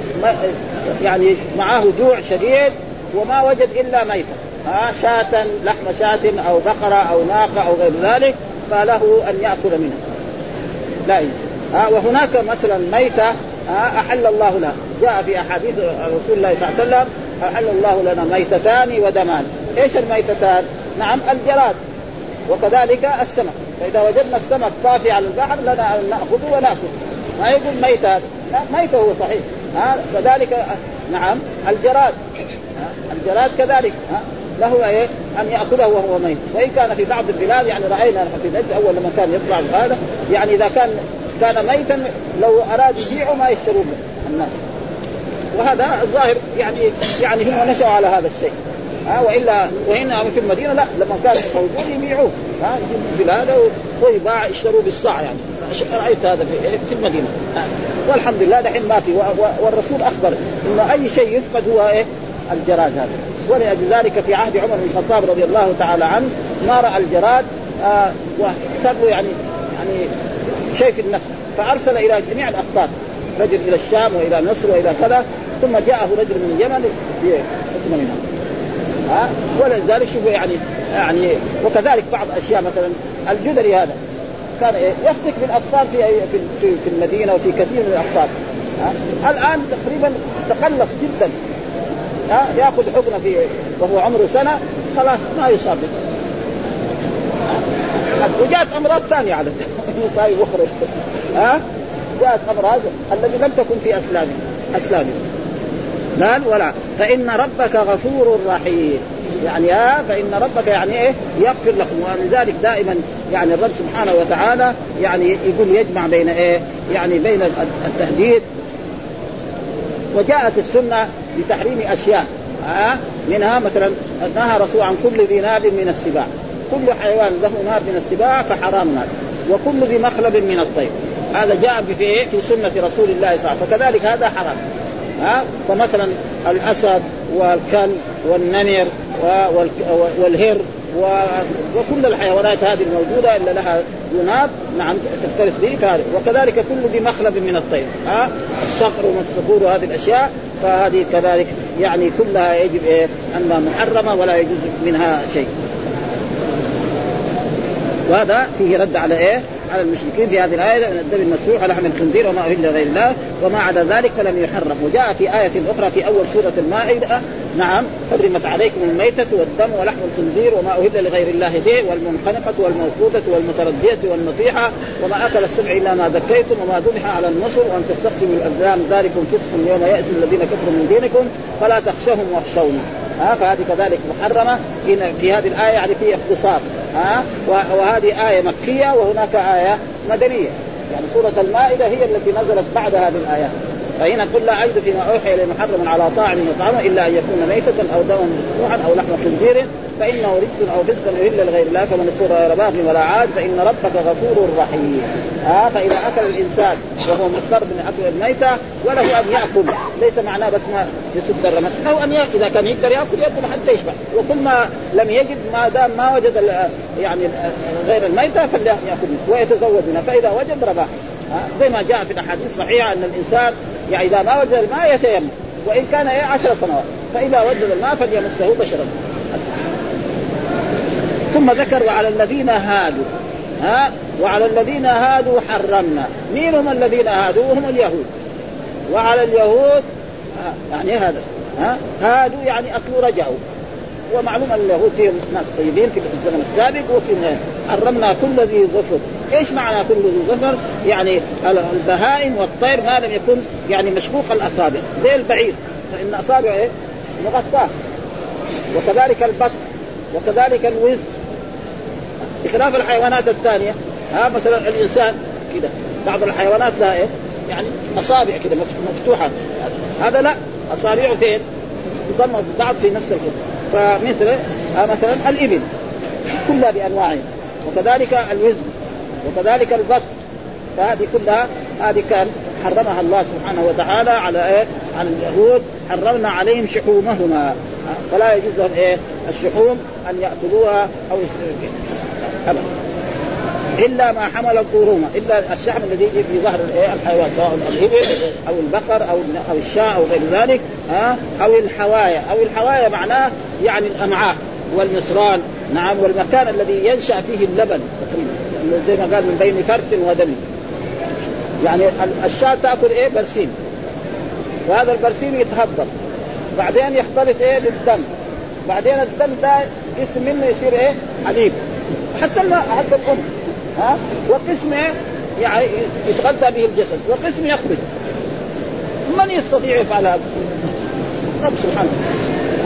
يعني معه جوع شديد وما وجد إلا ميتة. ها؟ شاة لحم شاة أو بقرة أو ناقة أو غير ذلك فله أن يأكل منها. لا. ها؟ وهناك مثلا ميتة أحل الله لها. جاء في أحاديث رسول الله صلى الله عليه وسلم أحل الله لنا ميتتان ودمان. إيش الميتتان؟ نعم الجراد وكذلك السمك. فإذا وجدنا السمك طافي على البحر لنا أن نأخذه وناكل ما يقول ميتة لا ميتة هو صحيح. ها كذلك نعم الجراد. الجراد كذلك ها له إيه؟ أن يأكله وهو ميت. وإن كان في بعض البلاد يعني رأينا في نجد أول لما كان يطلع هذا يعني إذا كان كان ميتا لو أراد يبيعه ما يشتروه الناس. وهذا الظاهر يعني يعني هم نشأوا على هذا الشيء. ها والا وهنا في المدينة لا لما كان موجود يبيعوه. ها البلاد ويباع يشتروا بالصاع يعني. رأيت هذا في في المدينة. والحمد لله دحين ما في. والرسول أخبر إنه أي شيء يفقد هو إيه؟ الجراد هذا. ولأجل ذلك في عهد عمر بن الخطاب رضي الله تعالى عنه ما رأى الجراد آه وصار يعني يعني شيء في النفس. فأرسل إلى جميع الاقطار رجل إلى الشام وإلى مصر وإلى كذا ثم جاءه رجل من اليمن منها ها؟ ولذلك شوفوا يعني يعني وكذلك بعض أشياء مثلا الجدري هذا كان؟ يفتك بالأطفال في في في المدينة وفي كثير من الاقطار الآن تقريبا تقلص جدا ها؟ يأخذ حقنه في وهو عمره سنة خلاص ما يصاب وجاءت أمراض ثانية على صار يخرج ها؟ جاءت أمراض الذي لم تكن في اسلامه اسلامه قال ولا. فإن ربك غفور رحيم. يعني ها فإن ربك يعني إيه؟ يغفر لكم. ولذلك دائما يعني الرب سبحانه وتعالى يعني يقول يجمع بين إيه؟ يعني بين التهديد. وجاءت السنة بتحريم أشياء. ها منها مثلا نهى رسول عن كل ذي ناب من السباع. كل حيوان له ناب من السباع فحرام ناب. وكل ذي مخلب من الطير. هذا جاء في في سنة رسول الله صلى الله عليه وسلم. فكذلك هذا حرام. ها؟ فمثلا الأسد والكلب والنمر والهر وكل الحيوانات هذه الموجودة إلا لها يناب نعم تفترس به فهذا وكذلك كل ذي مخلب من الطير ها؟ الصقر والصقور وهذه الأشياء فهذه كذلك يعني كلها يجب إيه أنها محرمة ولا يجوز منها شيء. وهذا فيه رد على إيه؟ على المشركين في هذه الآية من الدم المسفوح ولحم الخنزير وما أهل لغير الله وما عدا ذلك فلم يحرم وجاء في آية أخرى في أول سورة المائدة نعم حرمت عليكم الميتة والدم ولحم الخنزير وما أهل لغير الله به والمنخنقة والموقوذة والمتردية والنطيحة وما أكل السبع إلا ما ذكيتم وما ذبح على النصر وأن تستقسموا الأزلام. ذلكم فسق يوم يأتي الذين كفروا من دينكم فلا تخشوهم واخشوني. ها فهذه كذلك محرمة في هذه الآية يعني في اختصار. ها وهذه آية مكية وهناك آية مدنية. يعني سورة المائدة هي التي نزلت بعد هذه الآيات. فهنا قل لا اجد فيما أوحي الي محرم على طاعم يطعمه إلا أن يكون ميتة أو دما مسفوحا أو لحم خنزير فإنه رجس أو فسق يهل لغير الله فمن اضطر غير باغ ولا عاد فإن ربك غفور رحيم. آه فإذا أكل الإنسان وهو مضطر من اكل الميتة وله أن يأكل. ليس معناه بس ما يسد الرمد أو أن يأكل. إذا كان يقدر يأكل يأكل حتى يشبع. وكل ما لم يجد ما دام ما وجد يعني غير الميتة فليأكل. ويتزوج منها. فإذا وجد رباه زي ما جاء في الأحاديث الصحيحة أن الإنسان يعني إذا ما وجد الماء يتيمم وإن كان إيه عشر سنوات فإذا وجد الماء فليمسه بشرا. ثم ذكر وعلى الذين هادوا ها؟ وعلى الذين هادوا حرمنا. مين هم الذين هادوا؟ هم اليهود. وعلى اليهود يعني هذا ها؟ هادوا يعني اصله رجعوا. ومعلوم أن اليهود فيهم ناس طيبين في الزمن السابق وفي حرمنا كل ذي ظفر، إيش معنى كل ذي ظفر؟ يعني البهائم والطير ما لم يكن يعني مشقوق الأصابع زي البعير فإن اصابعه إيه؟ مغطاة وكذلك البط وكذلك الوز بخلاف الحيوانات الثانية ها مثلا الإنسان كده بعض الحيوانات لها إيه؟ يعني أصابع كده مفتوحة هذا لا اصابعه فين؟ تضم بعض في نفس الكتب فمثل آه مثلا الإبل كلها بأنواعها وكذلك الوز وكذلك البط فهذه كلها هذه كان حرمها الله سبحانه وتعالى على إيه؟ على اليهود حرمنا عليهم شحومهما. فلا يجوز لهم إيه؟ الشحوم أن ياكلوها أو ابدا. إلا ما حمل ظهورهما إلا الشحم الذي يجي في ظهر الحيوان سواء الإبل أو البقر أو أو الشاء أو غير ذلك ها؟ أو الحوايا. أو الحوايا معناه يعني الأمعاء والنصران نعم والمكان الذي ينشأ فيه اللبن. زي ما قال من بين فرث ودم. يعني الشاة تأكل إيه؟ برسيم. وهذا البرسيم يتهبط. بعدين يختلط إيه؟ بالدم. بعدين الدم ده جسم منه يصير إيه؟ حليب. حتى حتى الأم. ها؟ وقسم يعني يتغذى به الجسد. وقسم يخرج. من يستطيع يفعل هذا؟ رب سبحانه.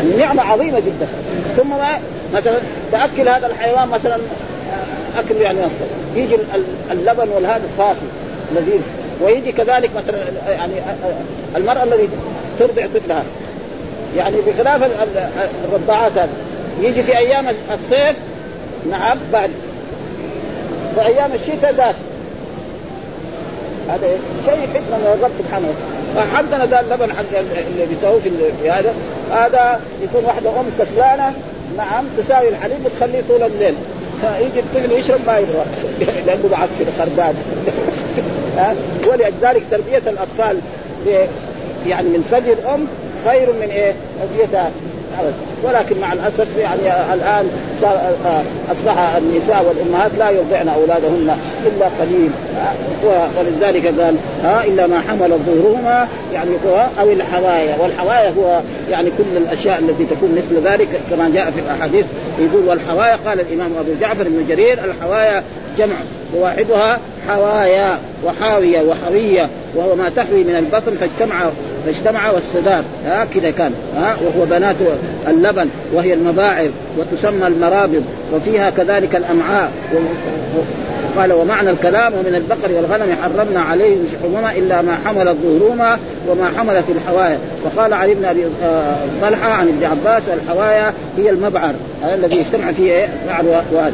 يعني نعمة عظيمة جدا. ثم مثلا تأكل هذا الحيوان مثلا أكل يعني يجي اللبن والهذا صافي لذيذ. ويجي كذلك مثلا يعني المرأة التي ترضع طفلها. يعني بخلاف الرضاعات هذه. يجي في أيام الصيف نعم بعد. وايام الشتاء ذات. هذا شيء حكمة من الرب سبحانه وتعالى. فعندنا ذا اللبن حق اللي بيسووه في هذا. هذا يكون واحدة ام كسلانه نعم تساوي الحليب وتخليه طول الليل. فيجي الطفل يشرب ما يبغى. لأنه بعد كده خربان ولذلك تربية الأطفال يعني من ثدي الام خير من إيه؟ تربيتها ولكن مع الأسف يعني الآن صار أصبح النساء والأمهات لا يرضعن أولادهن إلا قليل. ولذلك قال ها إلا ما حمل ظهورهما يعني أو الحوايا. والحوايا هو يعني كل الأشياء التي تكون مثل ذلك كما جاء في الأحاديث. يقول والحوايا قال الإمام أبو جعفر بن جرير الحوايا جمع وواحدها حوايا وحاوية وحوية وهو ما تحوي من البطن فاجتمع فاجتمع والسداد. هكذا كان. ها وهو بنات اللبن وهي المباعر وتسمى المرابض وفيها كذلك الأمعاء. قال ومعنى الكلام ومن البقر والغنم حرمنا عليهم شحومهما إلا ما حملت ظهورهما وما حملت الحوايا. وقال علي بن أبي آه، طلحة عن ابن عباس الحوايا هي المبعر. الذي يجتمع فيه إيه؟ وهذا.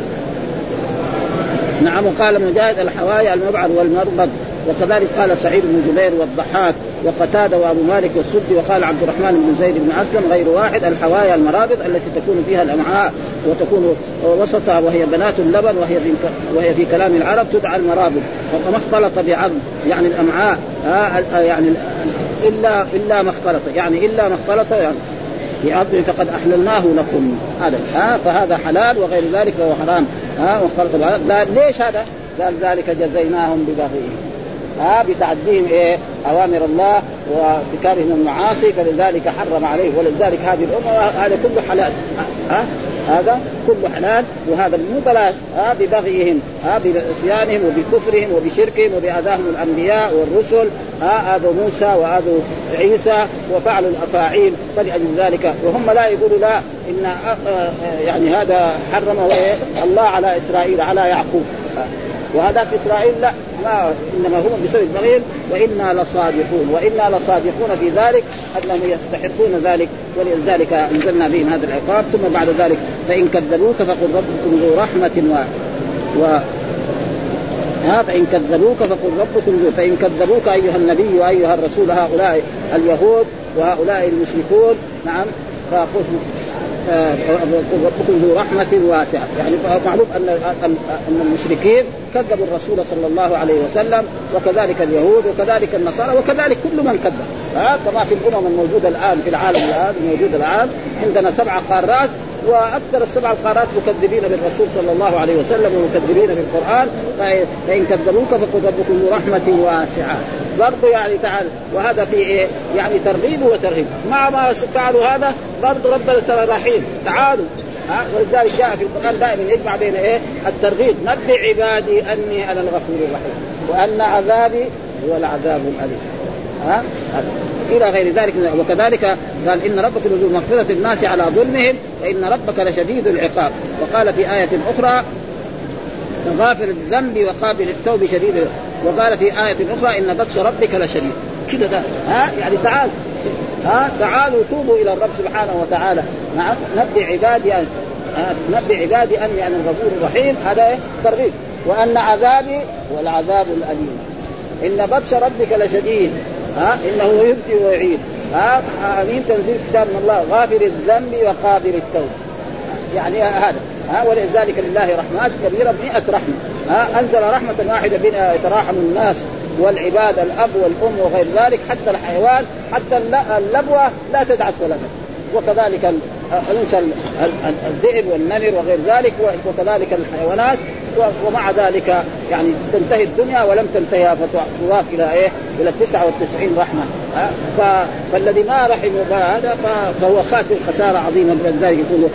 نعم وقال مجاهد الحوايا المبعر والمربض وكذلك قال سعيد بن جبير والضحاك وقتادة وأبو مالك والسدي وقال عبد الرحمن بن زيد بن أسلم غير واحد الحوايا المرابض التي تكون فيها الأمعاء وتكون وسطها وهي بنات اللبن وهي في وهي في كلام العرب تدعى المرابض وما اختلط بعظم يعني الأمعاء آه يعني إلا إلا ما اختلط يعني إلا ما اختلط يعني أرض فقد أحللناه لكم. هذا ها فهذا حلال وغير ذلك فهو حرام ها لا ليش هذا؟ قال ذلك جزيناهم ببغيهم. ها بتعديهم إيه؟ أوامر الله وارتكابهم المعاصي فلذلك حرم عليه ولذلك هذه الأمة هذا كله حلال. ها؟ هذا كله حلال وهذا مو بلاش ها؟ ببغيهم ها؟ بعصيانهم وبكفرهم وبشركهم وبأذاهم الأنبياء والرسل ها؟ اذوا موسى واذوا عيسى وفعلوا الأفاعيل فلأجل ذلك. وهم لا يقولوا لا إن يعني هذا حرم الله على إسرائيل على يعقوب. وهذاك إسرائيل لا. ما إنما هم بسبب بغيهم وإنا لصادقون وإنا لصادقون في ذلك انهم يستحقون ذلك ولذلك أنزلنا بهم هذا العقاب ثم بعد ذلك فإن كذبوك فقل ربكم ذو رحمة و, و... ها فإن كذبوك فقل ربكم ذو فإن كذبوك أيها النبي وأيها الرسول هؤلاء اليهود وهؤلاء المشركون نعم فقل ربكم ذو رحمة واسعة. يعني معروف أن أن المشركين كذبوا الرسول صلى الله عليه وسلم وكذلك اليهود وكذلك النصارى وكذلك كل من كذب. ها؟ كما في الأمم الموجودة الآن في العالم الآن الموجود الآن عندنا سبع قارات وأكثر السبع القارات مكذبين بالرسول صلى الله عليه وسلم ومكذبين بالقرآن فان كذبوك فقل ربكم رحمة واسعة. برضه يعني تعال وهذا في إيه؟ يعني ترغيب وترهيب. مع ما فعلوا هذا برضه ربنا ترى رحيم تعالوا. ها؟ ولذلك جاء في القرآن دائما يجمع بين إيه؟ الترغيب. نبئ عبادي أني أنا الغفور الرحيم وأن عذابي هو العذاب الأليم. ها؟ إلى غير ذلك. وكذلك قال إن ربك لذو مغفرة الناس على ظلمهم وإن ربك لشديد العقاب. وقال في آية أخرى غافر الذنب وقابل التوب شديد وقال في آية أخرى إن بطش ربك لشديد. كذا ده. ها؟ يعني تعال. ها؟ تعالوا توبوا إلى الرب سبحانه وتعالى. نعم. نبي عبادي أن نبي عبادي أني أنا الغفور الرحيم. هذا ترغيب. وأن عذابي هو العذاب الأليم. إن بطش ربك لشديد. ها؟ إنه يبدي ويعيد. ها؟ امين تنزيل كتاب من الله غافر الذنب وقابل التوب يعني هذا ها؟ ولذلك لله رحمات كبيرة مئة رحمة. ها؟ أنزل رحمة واحدة بنا يتراحم الناس والعباد الأب والأم وغير ذلك. حتى الحيوان حتى اللبوة لا تدعس ولدا وكذلك انثى الذئب والنمر وغير ذلك. وكذلك الحيوانات. ومع ذلك يعني تنتهي الدنيا ولم تنتهي فتضاف إلى إيه؟ إلى 99 رحمة فالذي ما رحم هذا فهو خاسر خسارة عظيمة. ذلك يقول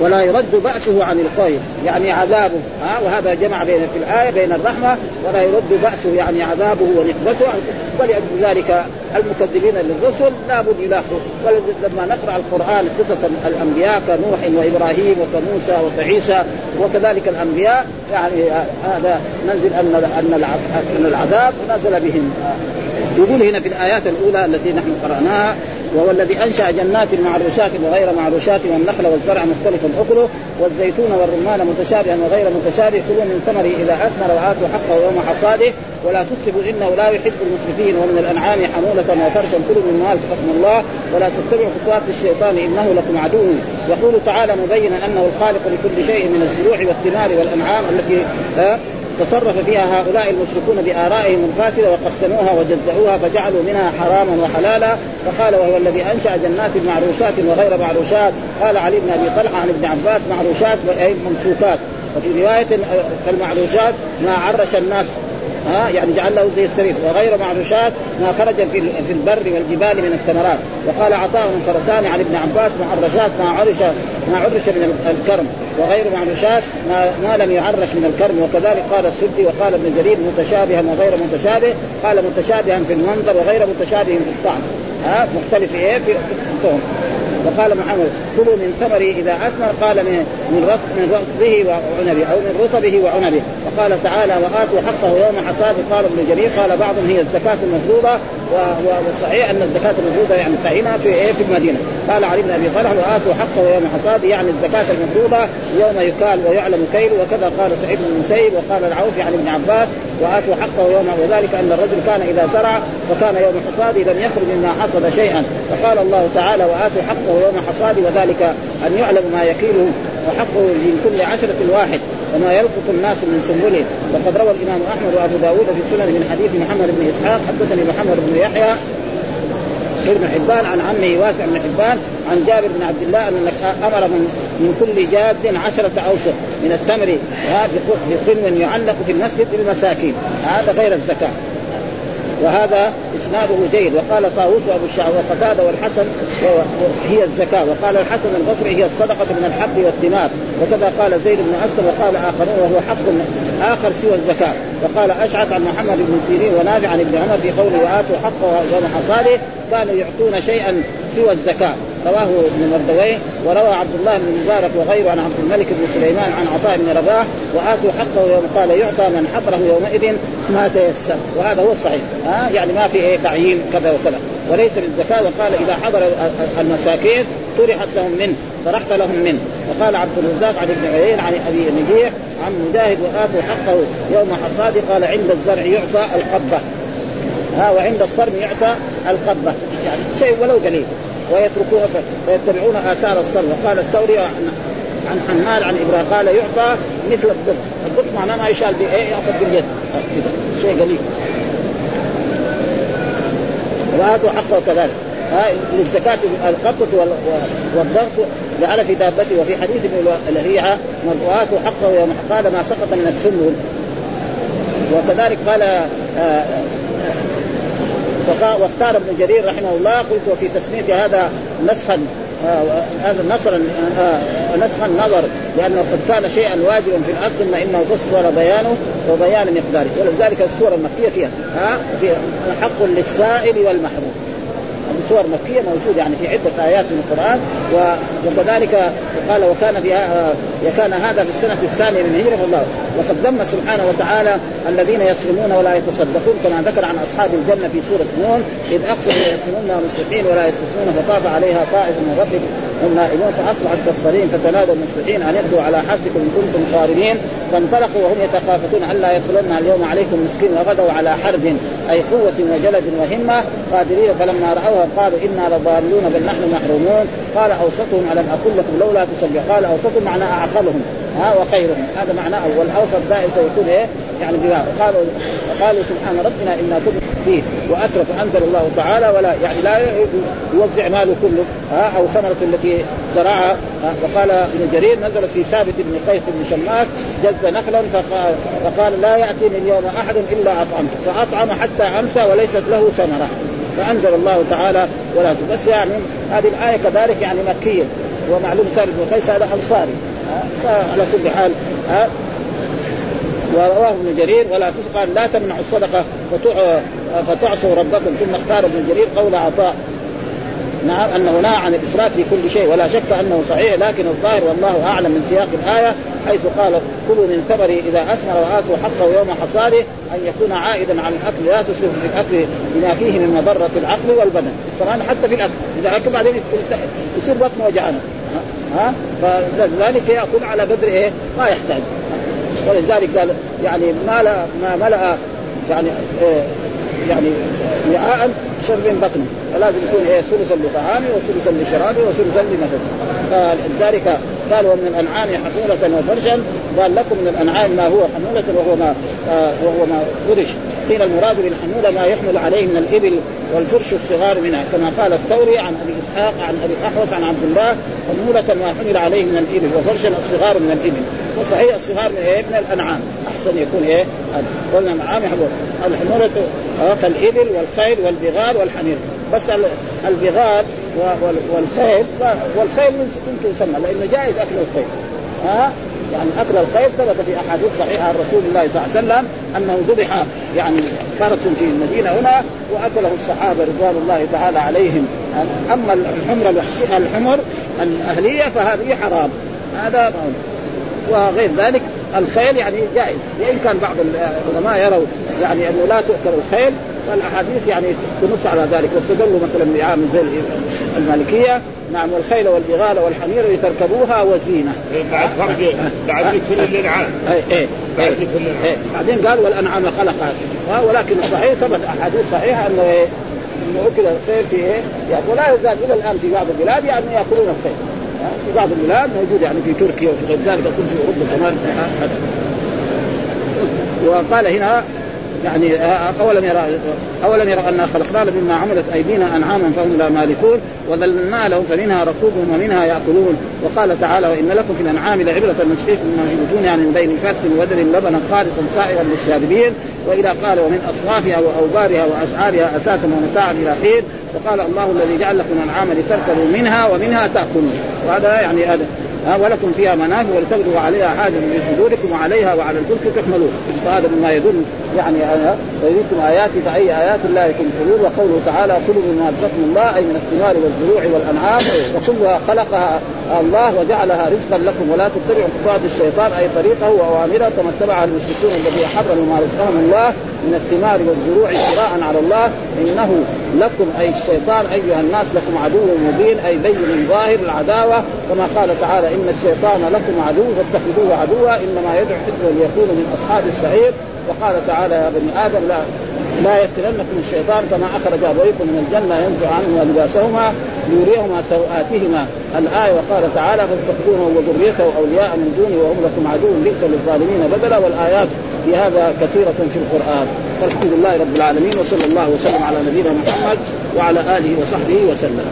ولا يرد بأسه عن الخير يعني عذابه ها؟ وهذا جمع بين في الآية بين الرحمة ولا يرد بأسه يعني عذابه ونقمته. ولأجل ذلك المكذبين للرسل لابد يلاحظوا ولما نقرأ القرآن قصص الأنبياء كنوح وإبراهيم وكموسى وكعيسى وكذلك الأنبياء يعني هذا ننزل أن أن العذاب نزل بهم. يقول هنا في الآيات الأولى التي نحن قرأناها وهو الذي أنشأ جنات معروشات وغير معروشات والنخل والزرع مختلفا أكله والزيتون والرمان متشابها وغير متشابه كلوا من ثمره إذا أثمر وآتوا حقه يوم حصاده ولا تسرفوا إنه لا يحب المسرفين ومن الأنعام حمولة وفرشا كلوا مما رزقكم الله ولا تتبعوا خطوات الشيطان إنه لكم عدو. يقول تعالى مبينا أنه الخالق لكل شيء من الزروع والثمار والأنعام التي تصرف فيها هؤلاء المشركون بآرائهم الفاسدة وقسموها وجزأوها فجعلوا منها حراما وحلالا. فقال وهو الذي أنشأ جنات معروشات وغير معروشات. قال علي بن أبي طلحة عن ابن عباس معروشات أي ممسوكات وفي رواية كالمعروشات ما عرش الناس ها يعني جعل له زي السرير وغير معروشات ما خرج في في البر والجبال من الثمرات. وقال عطاء بن خرسان عن ابن عباس معرشات ما عرش ما عرش من الكرم. وغير معروشات ما, ما لم يعرش من الكرم. وكذلك قال السدي وقال ابن جرير متشابها وغير متشابه. قال متشابها في المنظر وغير متشابه في الطعم. ها مختلف إيه؟ في الطعم. وقال محمد كلوا من ثمره إذا أثمر. قال من من من رطبه وعنبه أو من رطبه وعنبه. وقال تعالى وآتوا حقه يوم حصاده قال ابن جرير قال بعضهم هي الزكاة المفروضة والصحيح أن الزكاة المفروضة يعني فهنا في إيه؟ في المدينة. قال علي بن أبي طلحة وآتوا حقه يوم حصاده يعني الزكاة المفروضة يوم يكال ويعلم كيل وكذا قال سعيد بن المسيب وقال العوف عن ابن عباس وآتوا حقه يوم وذلك أن الرجل كان إذا زرع فكان يوم حصاده لم يخرج مما حصد شيئا. فقال الله تعالى وآتوا حقه يوم حصاده وذلك أن يعلم ما يكيله وحقه من كل عشرة واحد وما يلقط الناس من سنبله. وقد روى الإمام أحمد وأبو داود في سنن من حديث محمد بن إسحاق حدثني محمد بن يحيى ابن حبان عن عمه واسع بن حبان عن جابر بن عبد الله أن أمر من من كل جاد عشرة اوسق من التمر بقن يعلق في المسجد للمساكين. هذا غير الزكاة. وهذا إسناده جيد. وقال طاووس وأبو الشعب وقتادة والحسن هي الزكاة. وقال الحسن البصري هي الصدقة من الحب والثمار. وكذا قال زيد بن أسلم وقال آخرون وهو حق آخر سوى الزكاة. وقال أشعث عن محمد بن سيرين ونافع عن ابن عمر في قوله واتوا حقه يوم حصاده كانوا يعطون شيئا سوى الزكاة. رواه ابن مردويه وروى عبد الله بن مبارك وغيره عن عبد الملك بن سليمان عن عطاء بن رباح وآتوا حقه يوم قال يعطى من حضره يومئذ ما تيسر. وهذا هو الصحيح. ها؟ يعني ما في إيه تعيين كذا وكذا. وليس بالزكاه وقال إذا حضر المساكين طرحت لهم منه طرحت لهم منه. وقال عبد الرزاق عن ابن عيين عن أبي نجيح عن مجاهد وآتوا حقه يوم حصاده قال عند الزرع يعطى القبة. ها؟ وعند الصرم يعطى القبة. يعني شيء ولو قليل. ويتركون ويتبعون آثار الصرم وقال الثوري عن حمال عن إبراهيم قال يعطى مثل الضبط الضبط معناه ما يشال بايه يأخذ باليد شيء قليل. واتوا حقه كذلك. للزكاة القبضة والضغط جعل في دابته وفي حديث ابن لهيعه مرضوات حقه يوم قال ما سقط من السنبل وكذلك قال آه، واختار ابن جرير رحمه الله قلت وفي تسمية هذا نسخا آه، هذا نصرا آه، نسخا نظر لأنه قد كان شيئا واجبا في الأصل ثم إنه فسر بيانه وبيان مقداره. ولذلك السورة المكية فيها ها فيها حق للسائل والمحروم. سور مكيه موجودة يعني في عدة آيات من القرآن. وكذلك قال وكان في وكان هذا في السنة الثانية من هجره الله وقد ذم سبحانه وتعالى الذين يصرمون ولا يتصدقون كما ذكر عن أصحاب الجنة في سورة نون إذ أقسموا يصرمون مصلحين ولا يستثنون فطاف عليها طائف من ربك هم نائمون فأصبحت كالصريم فتنادوا المصلحين أن يبدوا على حرثكم إن كنتم صارمين فانطلقوا وهم يتخافتون الا يدخلن اليوم عليكم مسكين وغدوا على حرب أي قوة وجلد وهمة قادرين فلما رأوها قالوا إنا لضالون بل نحن محرومون قال أوسطهم أقل لكم لولا تسبح قال أوسطهم معنى أعقلهم. ها وخيرهم. هذا معناه والاوسط دائما يكون إيه؟ يعني بما قالوا قالوا سبحان ربنا إنا كنا فيه. وأسرف أنزل الله تعالى ولا يعني لا يوزع ماله كله. ها أو ثمرة التي زرعها. وقال ابن جرير نزلت في ثابت بن قيس بن شماس جز نخلا فقال, فقال لا يأتيني اليوم أحد إلا أطعمته. فأطعم حتى أمسى وليست له ثمرة. فأنزل الله تعالى ولا بس يعني هذه الآية كذلك يعني مكية. ومعلوم ثابت بن قيس هذا أنصاري. فعلى كل حال ورواه ابن جرير ولا قال لا تمنعوا الصدقة فتعصوا ربكم. ثم اختار ابن جرير قول عطاء نعم أنه نهى عن الإسراف في كل شيء ولا شك أنه صحيح لكن الظاهر والله أعلم من سياق الآية حيث قال كلوا من ثمره إذا أثمر وآتوا حقه يوم حصاده أن يكون عائدا على الأكل لا تسرف في الأكل بما فيه من مضرة العقل والبدن. كمان حتى في الأكل إذا أكل بعدين يصير بطنه وجعانه ها؟ فلذلك يأكل على قدر إيه؟ ما يحتاج. ولذلك قال يعني ما لا ما ملا يعني إيه يعني وعاء شر بطنه فلازم يكون إيه؟ ثلثا لطعامه وثلثا لشرابه وثلثا لنفسه فلذلك قال ومن الأنعام حمولة وفرشا. قال لكم من الأنعام ما هو حمولة وهو ما آه وهو ما فرش. قيل المراد بالحمولة ما يحمل عليه من الإبل والفرش الصغار منها. كما قال الثوري عن أبي إسحاق عن أبي الاحوص عن عبد الله حمولة ما حمل عليه من الإبل وفرشا الصغار من الإبل. وصحيح الصغار من إيه؟ من الأنعام. احسن يكون إيه؟ قلنا يحمل الحمولة كالابل والخيل والبغال والحمير. بس البغال والخيل والخيل يمكن يسمى لأنه جائز أكل الخيل. ها؟ يعني أكل الخيل ثبت في أحاديث صحيحة عن رسول الله صلى الله عليه وسلم أنه ذبح يعني فرس في المدينة هنا وأكله الصحابة رضوان الله تعالى عليهم. أما الحمر الحمر الأهلية فهذه حرام. هذا وغير ذلك الخيل يعني جائز. وإن كان بعض العلماء يروا يعني أنه لا تؤكل الخيل والاحاديث يعني تنص على ذلك. واستدلوا مثلا بعام زي المالكية. نعم والخيل والبغال والحمير لتركبوها وزينة. بعد فرق بعد ذكر الانعام اي اي بعد ذكر الانعام بعدين قال والأنعام خلقها. ولكن الصحيح ثبت أحاديث صحيحة أنه إيه أنه أكل الخيل في إيه يعني ولا يزال إلى الآن في بعض البلاد يعني يأكلون الخيل. في بعض البلاد موجود يعني في تركيا وفي غير ذلك اكون في أوروبا كمان. وقال هنا يعني أولم يرى أولم يرى انا خلقنا مما عملت أيدينا أنعاما فهم لا مالكون وذللنا لهم فمنها ركوبهم ومنها يأكلون. وقال تعالى وإن لكم في الأنعام لعبرة نسقيكم مما في بطونها يعني من بين فرث ودر لبنا خالصا سائغا للشاربين. والى قال ومن اصوافها واوبارها وأشعارها أساسا ومتاعا إلى حين. وقال الله الذي جعل لكم الأنعام لتركبوا منها ومنها تأكلون. وهذا يعني هذا. ها ولكم فيها منافع ولتبلغوا عليها حاجة من صدوركم وعليها وعلى الفلك تحملون. فهذا مما يدل يعني ويريكم اياتي فاي آيات الله تنكرون وقوله تعالى كلوا مما رزقكم الله أي من الثمار والزروع والأنعام وكلها خلقها الله وجعلها رزقا لكم ولا تتبعوا خطوات الشيطان أي طريقه وأوامره كما اتبع المشركون الذين حرموا ما رزقهم الله من الثمار والزروع اشتراء على الله. إنه لكم أي الشيطان أيها الناس لكم عدو مبين أي بين ظاهر العداوة كما قال تعالى ان الشيطان لكم عدو فاتخذوه عدوا إنما يدعو حزبا ليكونوا من أصحاب السعير. وقال تعالى يا بني آدم لا لا يفتننكم الشيطان كما أخرج أبويكم من الجنة ينزع عنهما لباسهما ليريهما سوآتهما. الآية وقال تعالى فاتخذوه وذريته أولياء من دوني وهم لكم عدو بئس للظالمين بدلا. والآيات في هذا كثيرة في القرآن. والحمد لله رب العالمين وصلى الله وسلم على نبينا محمد وعلى آله وصحبه وسلم.